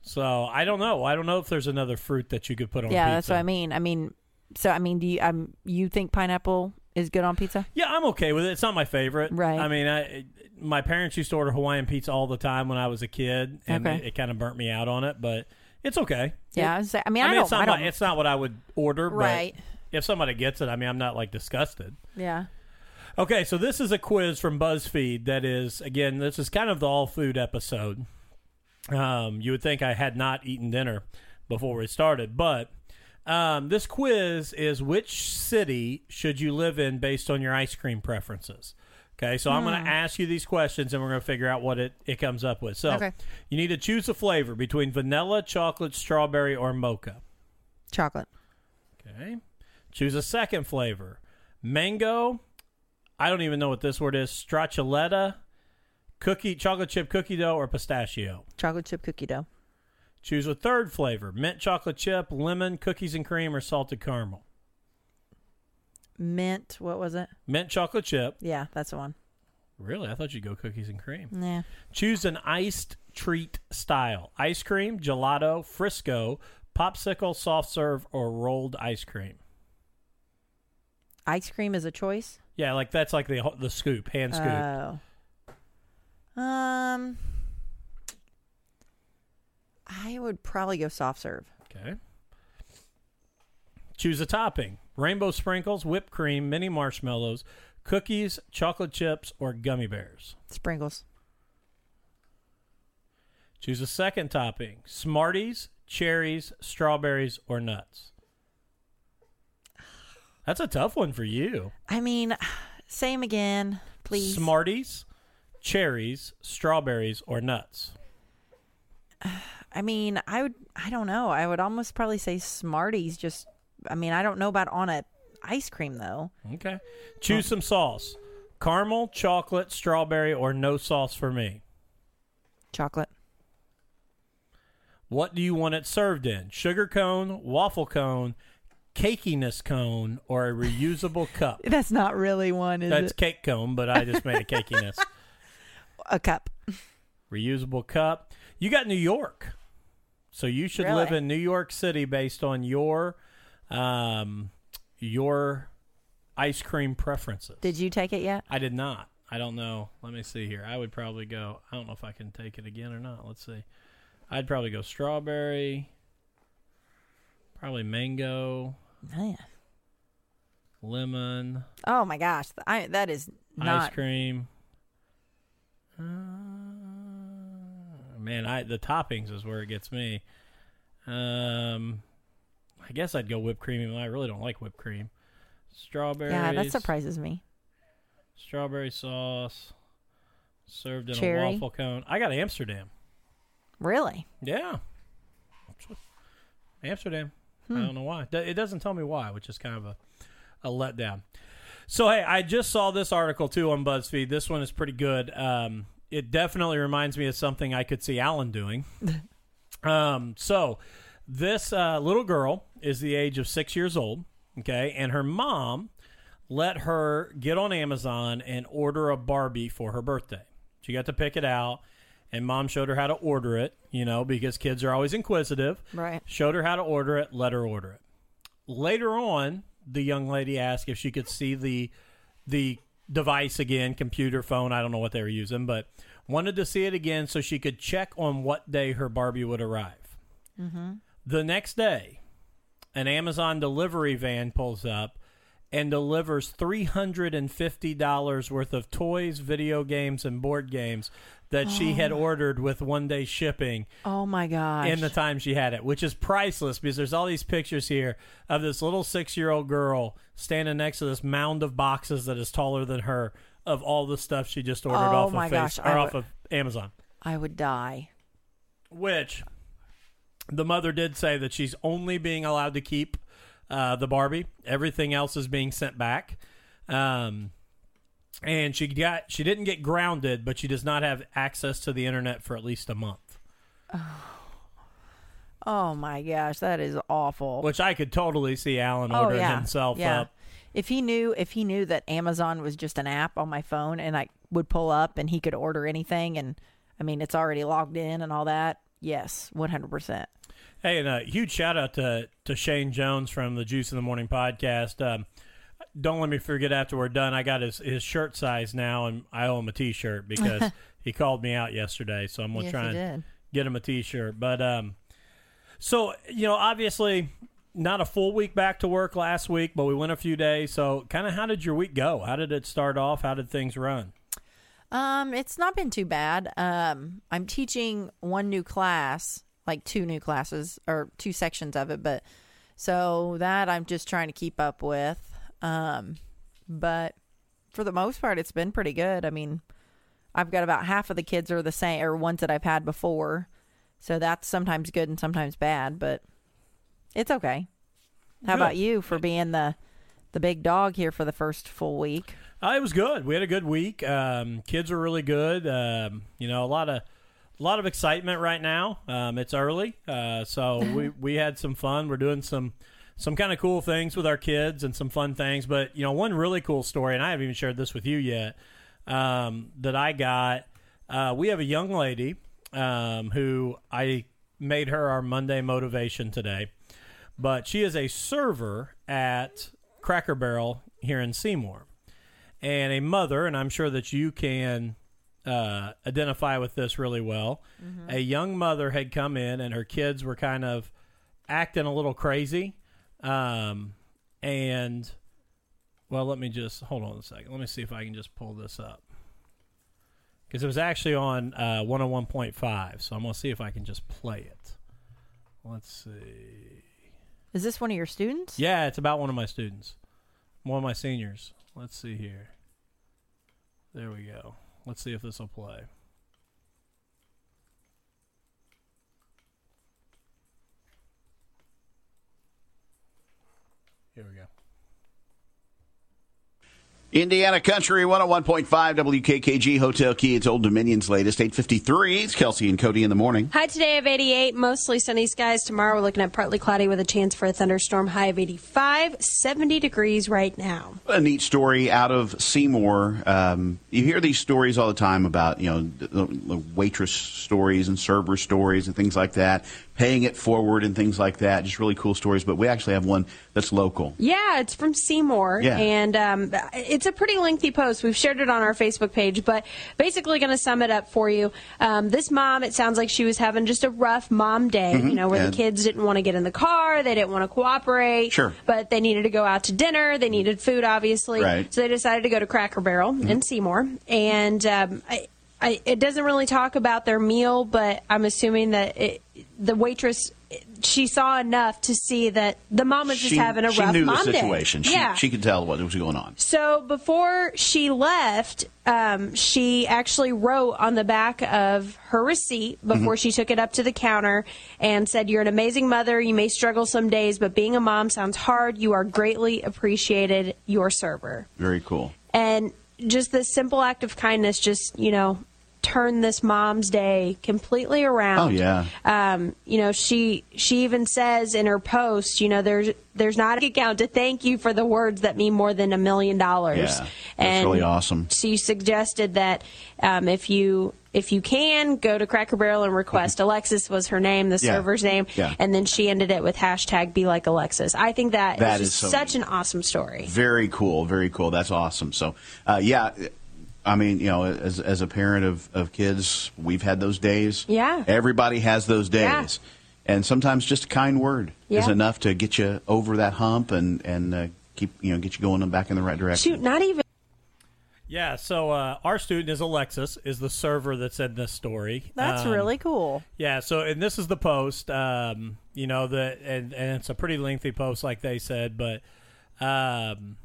Speaker 1: So I don't know. I don't know if there's another fruit that you could put on.
Speaker 2: yeah,
Speaker 1: pizza.
Speaker 2: that's what I mean. I mean, so I mean, do you? Um, you think pineapple is good on pizza?
Speaker 1: Yeah, I'm okay with it. It's not my favorite.
Speaker 2: Right.
Speaker 1: I mean, I my parents used to order Hawaiian pizza all the time when I was a kid, and
Speaker 2: Okay.
Speaker 1: it, it kind of burnt me out on it. But it's okay.
Speaker 2: Yeah, I,
Speaker 1: It-
Speaker 2: I mean,
Speaker 1: I
Speaker 2: I,
Speaker 1: mean,
Speaker 2: don't.
Speaker 1: it's not.
Speaker 2: I don't.
Speaker 1: my- it's not what I would order.
Speaker 2: right.
Speaker 1: But if somebody gets it, I mean, I'm not like disgusted.
Speaker 2: Yeah.
Speaker 1: Okay, so this is a quiz from BuzzFeed that is, again, this is kind of the all food episode. Um, you would think I had not eaten dinner before we started, but um, this quiz is which city should you live in based on your ice cream preferences? Okay, so I'm going to hmm. ask you these questions and we're going to figure out what it, it comes up with. So
Speaker 2: Okay.
Speaker 1: you need to choose a flavor between vanilla, chocolate, strawberry, or mocha.
Speaker 2: Chocolate.
Speaker 1: Okay. Choose a second flavor. Mango. I don't even know what this word is. Stracciatella, cookie, chocolate chip cookie dough, or pistachio.
Speaker 2: Chocolate chip cookie dough.
Speaker 1: Choose a third flavor. Mint chocolate chip, lemon, cookies and cream, or salted caramel.
Speaker 2: Mint. What was it?
Speaker 1: Mint chocolate chip.
Speaker 2: Yeah, that's the one.
Speaker 1: Really? I thought you'd go cookies and cream.
Speaker 2: Yeah.
Speaker 1: Choose an iced treat style. Ice cream, gelato, Frisco, popsicle, soft serve, or rolled ice cream.
Speaker 2: Ice cream is a choice.
Speaker 1: Yeah, like that's like the the scoop, hand scoop.
Speaker 2: Oh. Um, I would probably go soft serve.
Speaker 1: Okay. Choose a topping rainbow sprinkles, whipped cream, mini marshmallows, cookies, chocolate chips, or gummy bears.
Speaker 2: Sprinkles.
Speaker 1: Choose a second topping Smarties, cherries, strawberries, or nuts. That's a tough one for you.
Speaker 2: I mean, same again, please.
Speaker 1: Smarties, cherries, strawberries, or nuts.
Speaker 2: I mean, I would. I don't know. I would almost probably say Smarties. Just. I mean, I don't know about on a ice cream though.
Speaker 1: Okay. Choose some sauce caramel, chocolate, strawberry, or no sauce for me.
Speaker 2: Chocolate.
Speaker 1: What do you want it served in? Sugar cone, waffle cone, cakiness cone, or a reusable cup?
Speaker 2: That's not really one, is
Speaker 1: That's
Speaker 2: it?
Speaker 1: cake cone, but I just made a cakiness.
Speaker 2: A cup.
Speaker 1: reusable cup. You got New York. So you should live in New York City based on your um your ice cream preferences.
Speaker 2: Did you take it yet?
Speaker 1: I did not. I don't know. Let me see here. I would probably go. I don't know if I can take it again or not. Let's see. I'd probably go strawberry. Probably mango,
Speaker 2: Man.
Speaker 1: lemon,
Speaker 2: Oh my gosh, I that is not.
Speaker 1: ice cream. Uh, man, I the toppings is where it gets me. Um, I guess I'd go whipped cream. Even though I really don't like whipped cream. Strawberries.
Speaker 2: Yeah, that surprises me.
Speaker 1: Strawberry sauce served in
Speaker 2: Cherry.
Speaker 1: a waffle cone. I got Amsterdam.
Speaker 2: Really?
Speaker 1: Yeah. Amsterdam. I
Speaker 2: Hmm.
Speaker 1: don't know why. It doesn't tell me why, which is kind of a, a letdown. So, hey, I just saw this article too on BuzzFeed. This one is pretty good. Um, it definitely reminds me of something I could see Alan doing. um, so, this uh, little girl is the age of six years old, okay, and her mom let her get on Amazon and order a Barbie for her birthday. She got to pick it out, and mom showed her how to order it, you know, because kids are always inquisitive.
Speaker 2: Right.
Speaker 1: Showed her how to order it, let her order it. Later on, the young lady asked if she could see the the device again, computer, phone, I don't know what they were using, but wanted to see it again so she could check on what day her Barbie would arrive.
Speaker 2: Mm-hmm.
Speaker 1: The next day, an Amazon delivery van pulls up and delivers $350 worth of toys, video games, and board games that she had oh. ordered with one day shipping
Speaker 2: Oh my gosh.
Speaker 1: in the time she had it, which is priceless because there's all these pictures here of this little six year old girl standing next to this mound of boxes that is taller than her of all the stuff she just ordered
Speaker 2: Oh
Speaker 1: off
Speaker 2: my
Speaker 1: of
Speaker 2: gosh,
Speaker 1: face, or
Speaker 2: would-
Speaker 1: off of Amazon.
Speaker 2: I would die.
Speaker 1: Which the mother did say that she's only being allowed to keep uh, the Barbie. Everything else is being sent back. Um, and she got she didn't get grounded, but she does not have access to the internet for at least a month.
Speaker 2: Oh my gosh, that is awful.
Speaker 1: Which I could totally see Alan
Speaker 2: oh
Speaker 1: ordering
Speaker 2: yeah.
Speaker 1: himself
Speaker 2: yeah.
Speaker 1: up.
Speaker 2: If he knew if he knew that Amazon was just an app on my phone and I would pull up and he could order anything and I mean it's already logged in and all that. Yes, 100%.
Speaker 1: Hey, and a huge shout out to to Shane Jones from the Juice in the Morning podcast. Um, don't let me forget after we're done. I got his his shirt size now, and I owe him a t shirt because he called me out yesterday. So I'm gonna
Speaker 2: yes,
Speaker 1: try and get him a t-shirt. But um, so you know, obviously not a full week back to work last week, but we went a few days. So kind of, how did your week go? How did it start off? How did things run?
Speaker 2: Um, it's not been too bad. Um, I'm teaching one new class, like two new classes or two sections of it, but so that I'm just trying to keep up with. Um, but for the most part, it's been pretty good. I mean, I've got about half of the kids are the same or ones that I've had before, so that's sometimes good and sometimes bad, but it's okay. How
Speaker 1: Good.
Speaker 2: about you for being the the big dog here for the first full week?
Speaker 1: Uh, it was good. We had a good week. Um, kids were really good. Um, you know, a lot of a lot of excitement right now. Um, it's early, uh, so we we had some fun. We're doing some some kind of cool things with our kids and some fun things. But you know, one really cool story, and I haven't even shared this with you yet. Um, that I got. Uh, we have a young lady um, who I made her our Monday motivation today, but she is a server at Cracker Barrel here in Seymour and a mother, and I'm sure that you can uh, identify with this really well. A young mother had come in, and her kids were kind of acting a little crazy. Um, and, well, let me just hold on a second. Let me see if I can just pull this up. Because it was actually on uh, 101.5, so I'm going to see if I can just play it. Let's see.
Speaker 2: Is this one of your students?
Speaker 1: Yeah, it's about one of my students, one of my seniors. Let's see here. There we go. Let's see if this will play. Here we go.
Speaker 5: Indiana Country 101.5 WKKG Hotel Key. It's Old Dominion's latest 853. It's Kelsey and Cody in the morning.
Speaker 6: High today of 88, mostly sunny skies. Tomorrow we're looking at partly cloudy with a chance for a thunderstorm. High of 85, 70 degrees right now.
Speaker 5: A neat story out of Seymour. Um, you hear these stories all the time about, you know, the, the waitress stories and server stories and things like that, paying it forward and things like that. Just really cool stories. But we actually have one that's local.
Speaker 6: Yeah, it's from Seymour,
Speaker 5: Yeah.
Speaker 6: and um, it's a pretty lengthy post. We've shared it on our Facebook page, but basically going to sum it up for you. Um, this mom, it sounds like she was having just a rough mom day, you know, where
Speaker 5: Mm-hmm.
Speaker 6: The kids didn't want to get in the car, they didn't want to cooperate,
Speaker 5: Sure.
Speaker 6: but they needed to go out to dinner, they needed food, obviously,
Speaker 5: Right. Mm-hmm.
Speaker 6: so they decided to go to Cracker Barrel in Seymour, and um, I, I, it doesn't really talk about their meal, but I'm assuming that it, the waitress. She saw enough to see that the mom was just
Speaker 5: she,
Speaker 6: having a rough she
Speaker 5: knew
Speaker 6: mom
Speaker 5: the
Speaker 6: day.
Speaker 5: situation. She,
Speaker 6: yeah.
Speaker 5: she could tell what was going on.
Speaker 6: So before she left, um, she actually wrote on the back of her receipt before she took it up to the counter and said, You're an amazing mother. You may struggle some days, but being a mom sounds hard. You are greatly appreciated, your server.
Speaker 5: Very cool.
Speaker 6: And just this simple act of kindness just, you know, turned this mom's day completely around.
Speaker 5: Oh, yeah.
Speaker 6: Um, you know, she she even says in her post, you know, there's there's not a account to thank you for the words that mean more than a million dollars.
Speaker 5: Yeah, that's
Speaker 6: and
Speaker 5: really awesome.
Speaker 6: She suggested that um, if you if you can go to Cracker Barrel and request Alexis was her name, the
Speaker 5: Yeah.
Speaker 6: server's name,
Speaker 5: Yeah.
Speaker 6: and then she ended it with hashtag Be Like Alexis. I think that,
Speaker 5: That
Speaker 6: is
Speaker 5: is so
Speaker 6: such
Speaker 5: neat.
Speaker 6: an awesome story.
Speaker 5: Very cool. Very cool. That's awesome. So, uh, yeah, I mean, you know, as, as a parent of, of kids, we've had those days.
Speaker 6: Yeah.
Speaker 5: Everybody has those days.
Speaker 6: Yeah.
Speaker 5: And sometimes just a kind word is enough to get you over that hump and, and uh, keep, you know, get you going back in the right direction.
Speaker 6: Shoot, not even.
Speaker 1: Yeah, so uh, our student is Alexis, is the server that said this story.
Speaker 2: That's
Speaker 1: Um,
Speaker 2: really cool.
Speaker 1: Yeah, so and this is the post. Um, you know the and, and it's a pretty lengthy post, like they said, but um,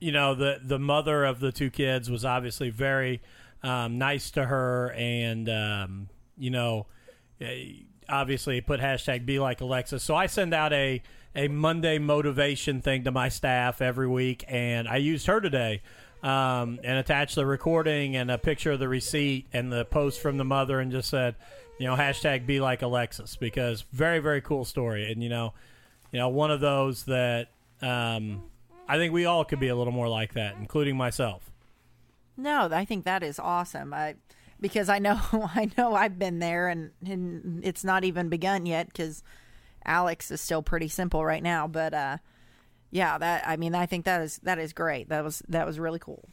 Speaker 1: you know the the mother of the two kids was obviously very um, nice to her, and um, you know eh, obviously put hashtag be like Alexis. So I send out a a Monday motivation thing to my staff every week, and I used her today. Um, and attached the recording and a picture of the receipt and the post from the mother, and just said, you know, hashtag be like Alexis because very very cool story, and you know, you know, one of those that um, I think we all could be a little more like that, including myself.
Speaker 2: No, I think that is awesome. I because I know I know I've been there and, and it's not even begun yet because Alex is still pretty simple right now. But uh, yeah, that I mean I think that is that is great. That was that was really cool.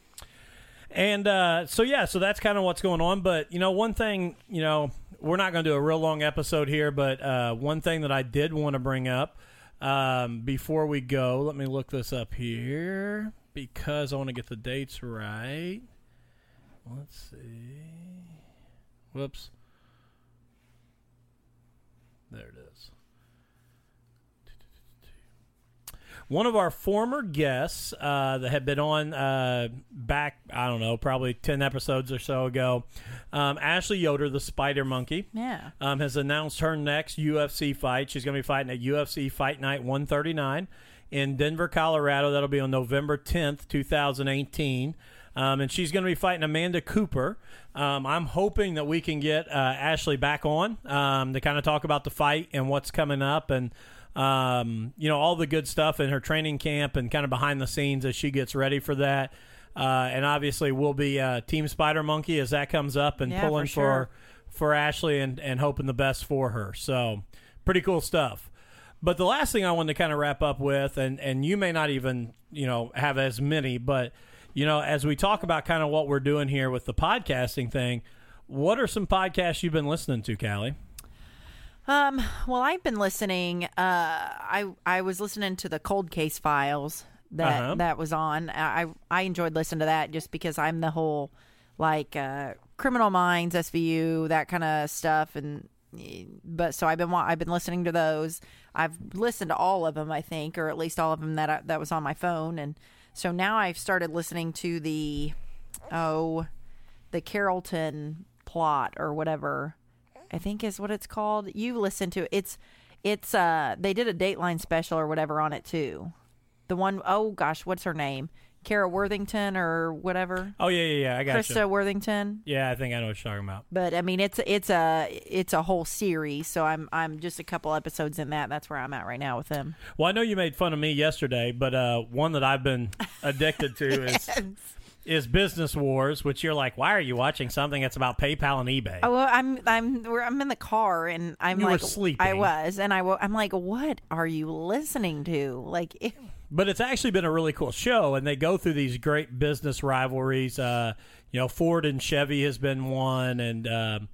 Speaker 1: And uh, so yeah, so that's kind of what's going on. But you know, one thing, you know, we're not going to do a real long episode here, but uh, one thing that I did want to bring up um, before we go, let me look this up here because I want to get the dates right. Let's see. Whoops. There it is. One of our former guests uh, that had been on uh, back, I don't know, probably 10 episodes or so ago, um, Ashley Yoder, the Spider Monkey,
Speaker 2: Yeah.
Speaker 1: um, has announced her next UFC fight. She's going to be fighting at UFC Fight Night 139 in Denver, Colorado. That'll be on November 10th, 2018. Um, and she's going to be fighting Amanda Cooper. Um, I'm hoping that we can get uh, Ashley back on um, to kind of talk about the fight and what's coming up and um, you know all the good stuff in her training camp and kind of behind the scenes as she gets ready for that. Uh, and obviously, we'll be uh, Team Spider Monkey as that comes up and
Speaker 2: Yeah, for
Speaker 1: pulling
Speaker 2: sure.
Speaker 1: for Ashley and, and hoping the best for her. So pretty cool stuff. But the last thing I wanted to kind of wrap up with, and, and you may not even, you know, have as many, but, you know, as we talk about kind of what we're doing here with the podcasting thing, what are some podcasts you've been listening to, Kallie?
Speaker 2: Um, well, I've been listening. Uh, I I was listening to the Cold Case Files that
Speaker 1: Uh-huh.
Speaker 2: that was on. I I enjoyed listening to that just because I'm the whole like uh, Criminal Minds, SVU, that kind of stuff, and but so I've been I've been listening to those. I've listened to all of them, I think, or at least all of them that I, that was on my phone, and so now I've started listening to the oh the Carrollton plot or whatever I think is what it's called. You listen to it. It's it's uh they did a Dateline special or whatever on it too. The one oh gosh, what's her name? Kara Worthington or whatever.
Speaker 1: Oh yeah, yeah, yeah. I got
Speaker 2: Krista
Speaker 1: you.
Speaker 2: Worthington.
Speaker 1: Yeah, I think I know what you're talking about.
Speaker 2: But I mean, it's it's a it's a whole series. So I'm I'm just a couple episodes in that. That's where I'm at right now with them.
Speaker 1: Well, I know you made fun of me yesterday, but uh, one that I've been addicted to is is Business Wars, which you're like, why are you watching something that's about PayPal and eBay?
Speaker 2: Oh, well, I'm I'm we're- I'm in the car and I'm
Speaker 1: You were
Speaker 2: like
Speaker 1: sleeping.
Speaker 2: I was, and I I'm like, what are you listening to? Like, it,
Speaker 1: But it's actually been a really cool show, and they go through these great business rivalries. Uh, you know, Ford and Chevy has been one, and um,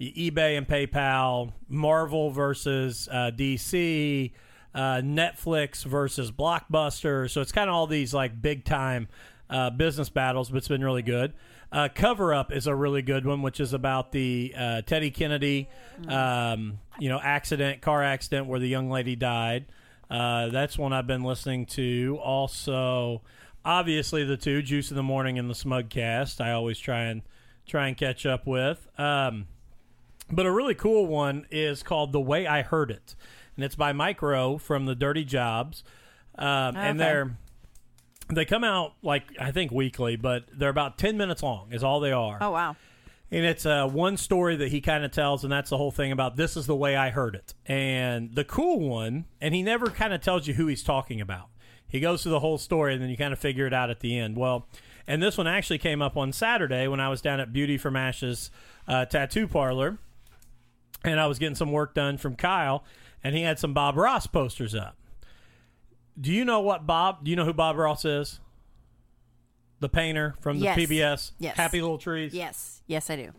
Speaker 1: eBay and PayPal, Marvel versus uh, DC, uh, Netflix versus Blockbuster. So it's kind of all these like big time uh, business battles, but it's been really good. Uh, Cover Up is a really good one, which is about the uh, Teddy Kennedy, um, you know, accident, car accident where the young lady died. Uh, that's one I've been listening to. Also, obviously the two Juice in the Morning and the Smugcast. I always try and try and catch up with. Um, but a really cool one is called The Way I Heard It, and it's by Mike Rowe from the Dirty Jobs, um,
Speaker 2: Okay.
Speaker 1: and they're they come out like I think weekly, but they're about ten minutes long. Is all they are.
Speaker 2: oh wow,
Speaker 1: And it's uh, one story that he kind of tells, and that's the whole thing about this is the way I heard it. And the cool one, and he never kind of tells you who he's talking about. He goes through the whole story, and then you kind of figure it out at the end. Well, and this one actually came up on Saturday when I was down at Beauty from Ashes uh, tattoo parlor, and I was getting some work done from Kyle, and he had some Bob Ross posters up. Do you know what Bob? Do you know who Bob Ross is? The painter from the
Speaker 2: Yes.
Speaker 1: PBS,
Speaker 2: Yes.
Speaker 1: Happy Little Trees.
Speaker 2: yes, yes, I do.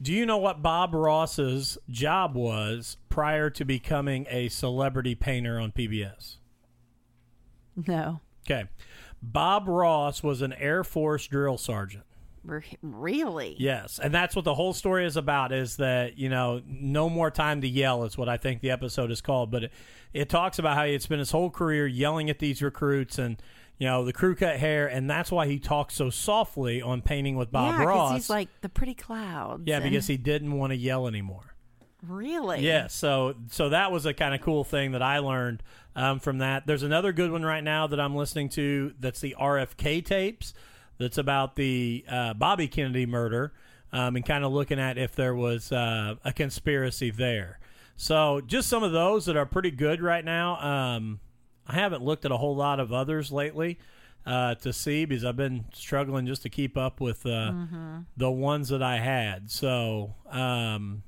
Speaker 1: Do you know what Bob Ross's job was prior to becoming a celebrity painter on PBS?
Speaker 2: No,
Speaker 1: Okay. Bob Ross was an Air Force drill sergeant.
Speaker 2: Re- really?
Speaker 1: Yes, and that's what the whole story is about is that, you know, no more time to yell is what I think the episode is called, but it, it talks about how he had spent his whole career yelling at these recruits and you know, the crew cut hair, and that's why he talks so softly on painting with Bob
Speaker 2: yeah,
Speaker 1: Ross.
Speaker 2: he's like the pretty clouds.
Speaker 1: yeah,
Speaker 2: and-
Speaker 1: because he didn't want to yell anymore.
Speaker 2: really.
Speaker 1: Yeah, so so that was a kind of cool thing that I learned um, from that. There's another good one right now that I'm listening to. That's the RFK tapes. That's about the uh, Bobby Kennedy murder um, and kind of looking at if there was uh, a conspiracy there. So just some of those that are pretty good right now. Um, I haven't looked at a whole lot of others lately uh, to see because I've been struggling just to keep up with uh, the ones that I had. So. Um,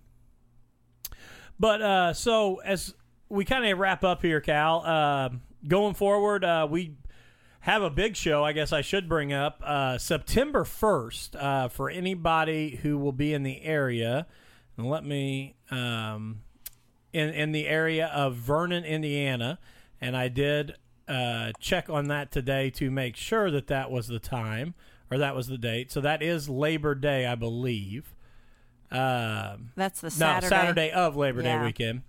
Speaker 1: but uh, so as we kind of wrap up here, Cal, uh, going forward, uh, we have a big show. I guess I should bring up uh, September first uh, for anybody who will be in the area. And let me um, in in the area of Vernon, Indiana, and I did uh, check on that today to make sure that that was the time or that was the date. So that is Labor Day, I believe. Um,
Speaker 2: That's the
Speaker 1: no,
Speaker 2: Saturday.
Speaker 1: Saturday of Labor Day weekend.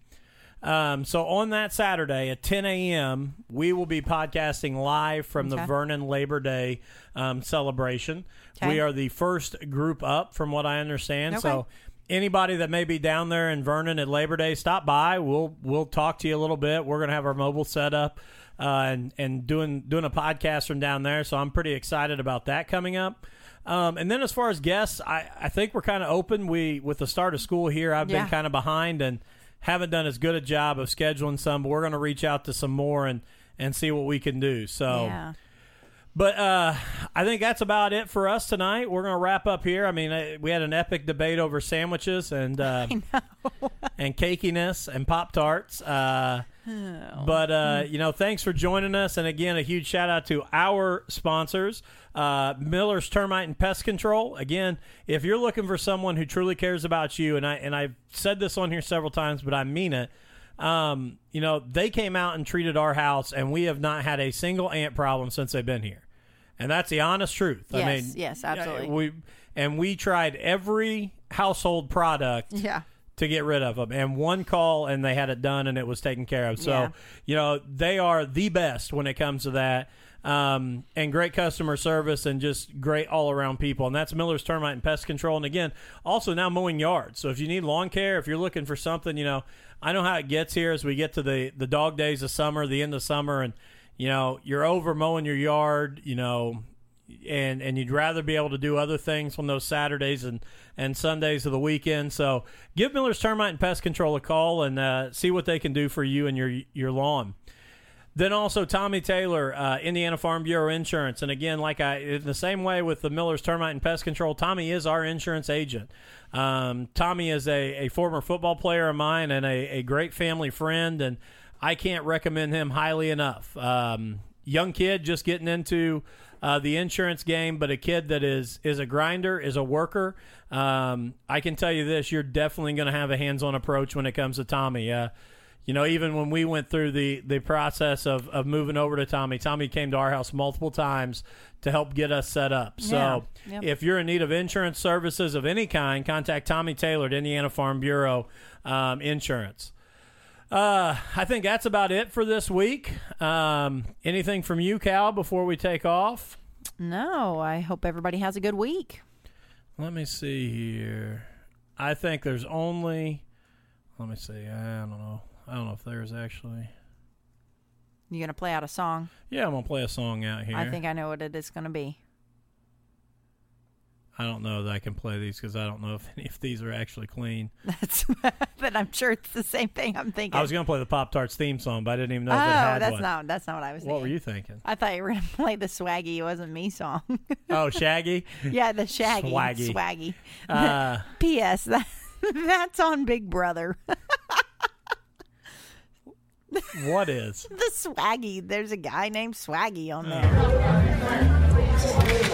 Speaker 1: Um, so on that Saturday at 10 a.m., we will be podcasting live from the Vernon Labor Day um, celebration.
Speaker 2: Okay.
Speaker 1: We are the first group up, from what I understand.
Speaker 2: Okay.
Speaker 1: So anybody that may be down there in Vernon at Labor Day, stop by. We'll we'll talk to you a little bit. We're going to have our mobile set up uh, and and doing doing a podcast from down there. So I'm pretty excited about that coming up. Um, and then as far as guests, I, I think we're kind of open. We with the start of school here, I've been kind of behind and haven't done as good a job of scheduling some. But we're going to reach out to some more and and see what we can do. So.
Speaker 2: Yeah.
Speaker 1: But uh, I think that's about it for us tonight. We're going to wrap up here. I mean, we had an epic debate over sandwiches and uh, and cakiness and pop tarts. Uh, but uh, you know, thanks for joining us. And again, a huge shout out to our sponsors, uh, Miller's Termite and Pest Control. Again, if you're looking for someone who truly cares about you, and I and I've said this on here several times, but I mean it. Um, you know, they came out and treated our house, and we have not had a single ant problem since they've been here. And that's the honest truth. I mean,
Speaker 2: yes, absolutely.
Speaker 1: We and we tried every household product
Speaker 2: Yeah.
Speaker 1: to get rid of them. And one call and they had it done and it was taken care of. So,
Speaker 2: Yeah.
Speaker 1: you know, they are the best when it comes to that. Um, and great customer service and just great all around people. And that's Miller's Termite and Pest Control. And again, also now mowing yards. So if you need lawn care, if you're looking for something, you know, I know how it gets here as we get to the, the dog days of summer, the end of summer, and you know you're over mowing your yard, you know, and and you'd rather be able to do other things on those Saturdays and and Sundays of the weekend. So give Miller's Termite and Pest Control a call and uh, see what they can do for you and your your lawn. Then also Tommy Taylor, uh, Indiana Farm Bureau Insurance, and again, like I, in the same way with the Miller's Termite and Pest Control, Tommy is our insurance agent. Um, Tommy is a, a former football player of mine and a, a great family friend, and I can't recommend him highly enough. Um, young kid just getting into uh, the insurance game, but a kid that is is a grinder, is a worker. Um, I can tell you this: you're definitely going to have a hands-on approach when it comes to Tommy. Uh, you know, even when we went through the, the process of, of moving over to Tommy, Tommy came to our house multiple times to help get us set up. So
Speaker 2: Yeah. Yep.
Speaker 1: if you're in need of insurance services of any kind, contact Tommy Taylor at Indiana Farm Bureau um, Insurance. Uh, I think that's about it for this week. Um, anything from you, Cal, before we take off?
Speaker 2: No, I hope everybody has a good week.
Speaker 1: Let me see here. I think there's only. Let me see. I don't know. I don't know if there's actually.
Speaker 2: You gonna play out a song?
Speaker 1: Yeah, I'm gonna play a song out here.
Speaker 2: I think I know what it is gonna be.
Speaker 1: I don't know that I can play these because I don't know if any of these are actually clean.
Speaker 2: That's, but I'm sure it's the same thing. I'm thinking.
Speaker 1: I was gonna play the Pop Tarts theme song, but I didn't even know
Speaker 2: oh,
Speaker 1: if it had
Speaker 2: that's
Speaker 1: one.
Speaker 2: not that's not what I was.
Speaker 1: what
Speaker 2: thinking.
Speaker 1: were you thinking?
Speaker 2: I thought you were gonna play the Swaggy. It wasn't me song.
Speaker 1: Oh, Shaggy.
Speaker 2: yeah, the Shaggy.
Speaker 1: Swaggy.
Speaker 2: Swaggy.
Speaker 1: Uh,
Speaker 2: P.S. That, that's on Big Brother.
Speaker 1: what is?
Speaker 2: the Swaggy. There's a guy named Swaggy on there.
Speaker 7: Yeah.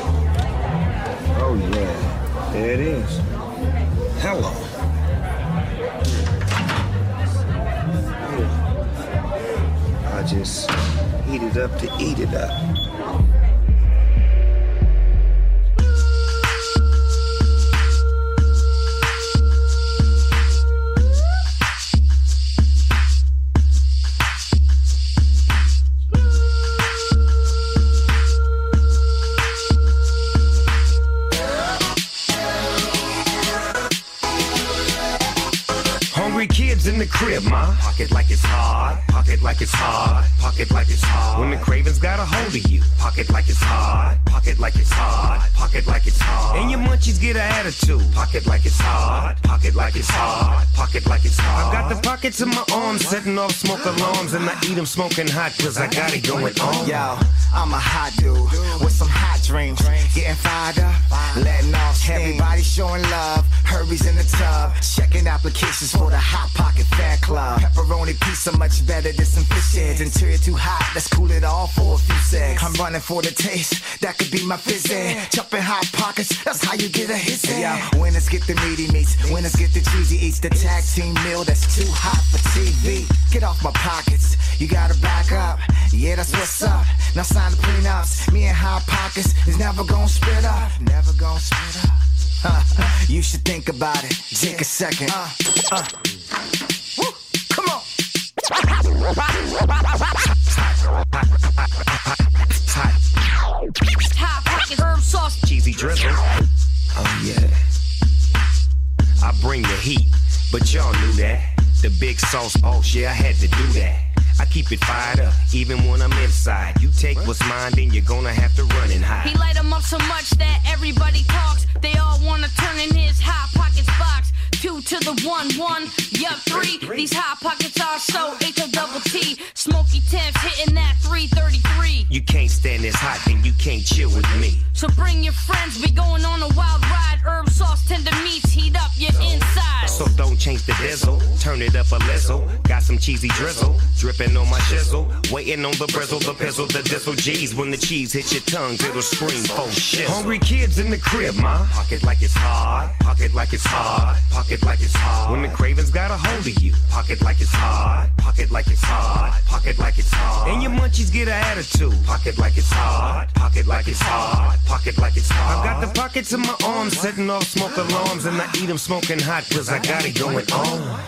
Speaker 7: There it is. Hello. I just heat it up to eat it up.
Speaker 8: Pockets in my arms setting off smoke alarms. And I eat them smoking hot cause I got it going on.
Speaker 9: Yo, I'm a hot dude with some hot dreams. Getting fired up, letting off steam. Everybody showing love. Hurries in the tub. Checking applications for the Hot Pocket Fan Club. Pepperoni pizza much better than some fish heads. You're too hot, let's cool it off for a few secs. I'm running for the taste. That could be my fizzing. Jumping hot pockets. That's how you get a hit. Yeah, winners get the meaty meats. Winners get the cheesy eats. The tag team meal that's too hot for TV. Get off my pockets. You gotta back up. Yeah, that's what's up. Now sign the prenups. Me and Hot Pockets is never gonna split up. Never gonna split up. Huh. You should think about it. Take a second. Uh, uh. Woo. Come on.
Speaker 8: Hot pocket herb sauce. Cheesy drizzle.
Speaker 7: Oh, yeah.
Speaker 8: I bring the heat, but y'all knew that. The big sauce boss, yeah, I had to do that. I keep it fired up, even when I'm inside. You take what's mine, then you're gonna have to run and hide.
Speaker 10: He light 'em up so much that everybody talks. They all wanna turn in his hot pockets box. Two to the one, one, yup, three. These hot pockets are so H O double T. Smoky temps hitting that 333.
Speaker 8: You can't stand this hot, then you can't chill with me.
Speaker 10: So bring your friends, we going on a wild ride. Herb sauce, tender meats, heat up your inside.
Speaker 8: So don't change the diesel, turn it up a little. Got some cheesy drizzle, dripping on my shizzle. Waiting on the brizzle, the pizzle, the diesel G's. When the cheese hits your tongue, it'll scream for shizzle. Hungry kids in the crib, ma. Pocket like it's hot, pocket like it's hot, pocket like it's hard. When the cravings got a hold of you, pocket like it's hard, pocket like it's hard, pocket like it's hard. And your munchies get an attitude, pocket like it's hard, pocket like it's hard, pocket like it's hard. I've got the pockets in my arms, setting off smoke alarms, and I eat them smoking hot, cause I got it going on.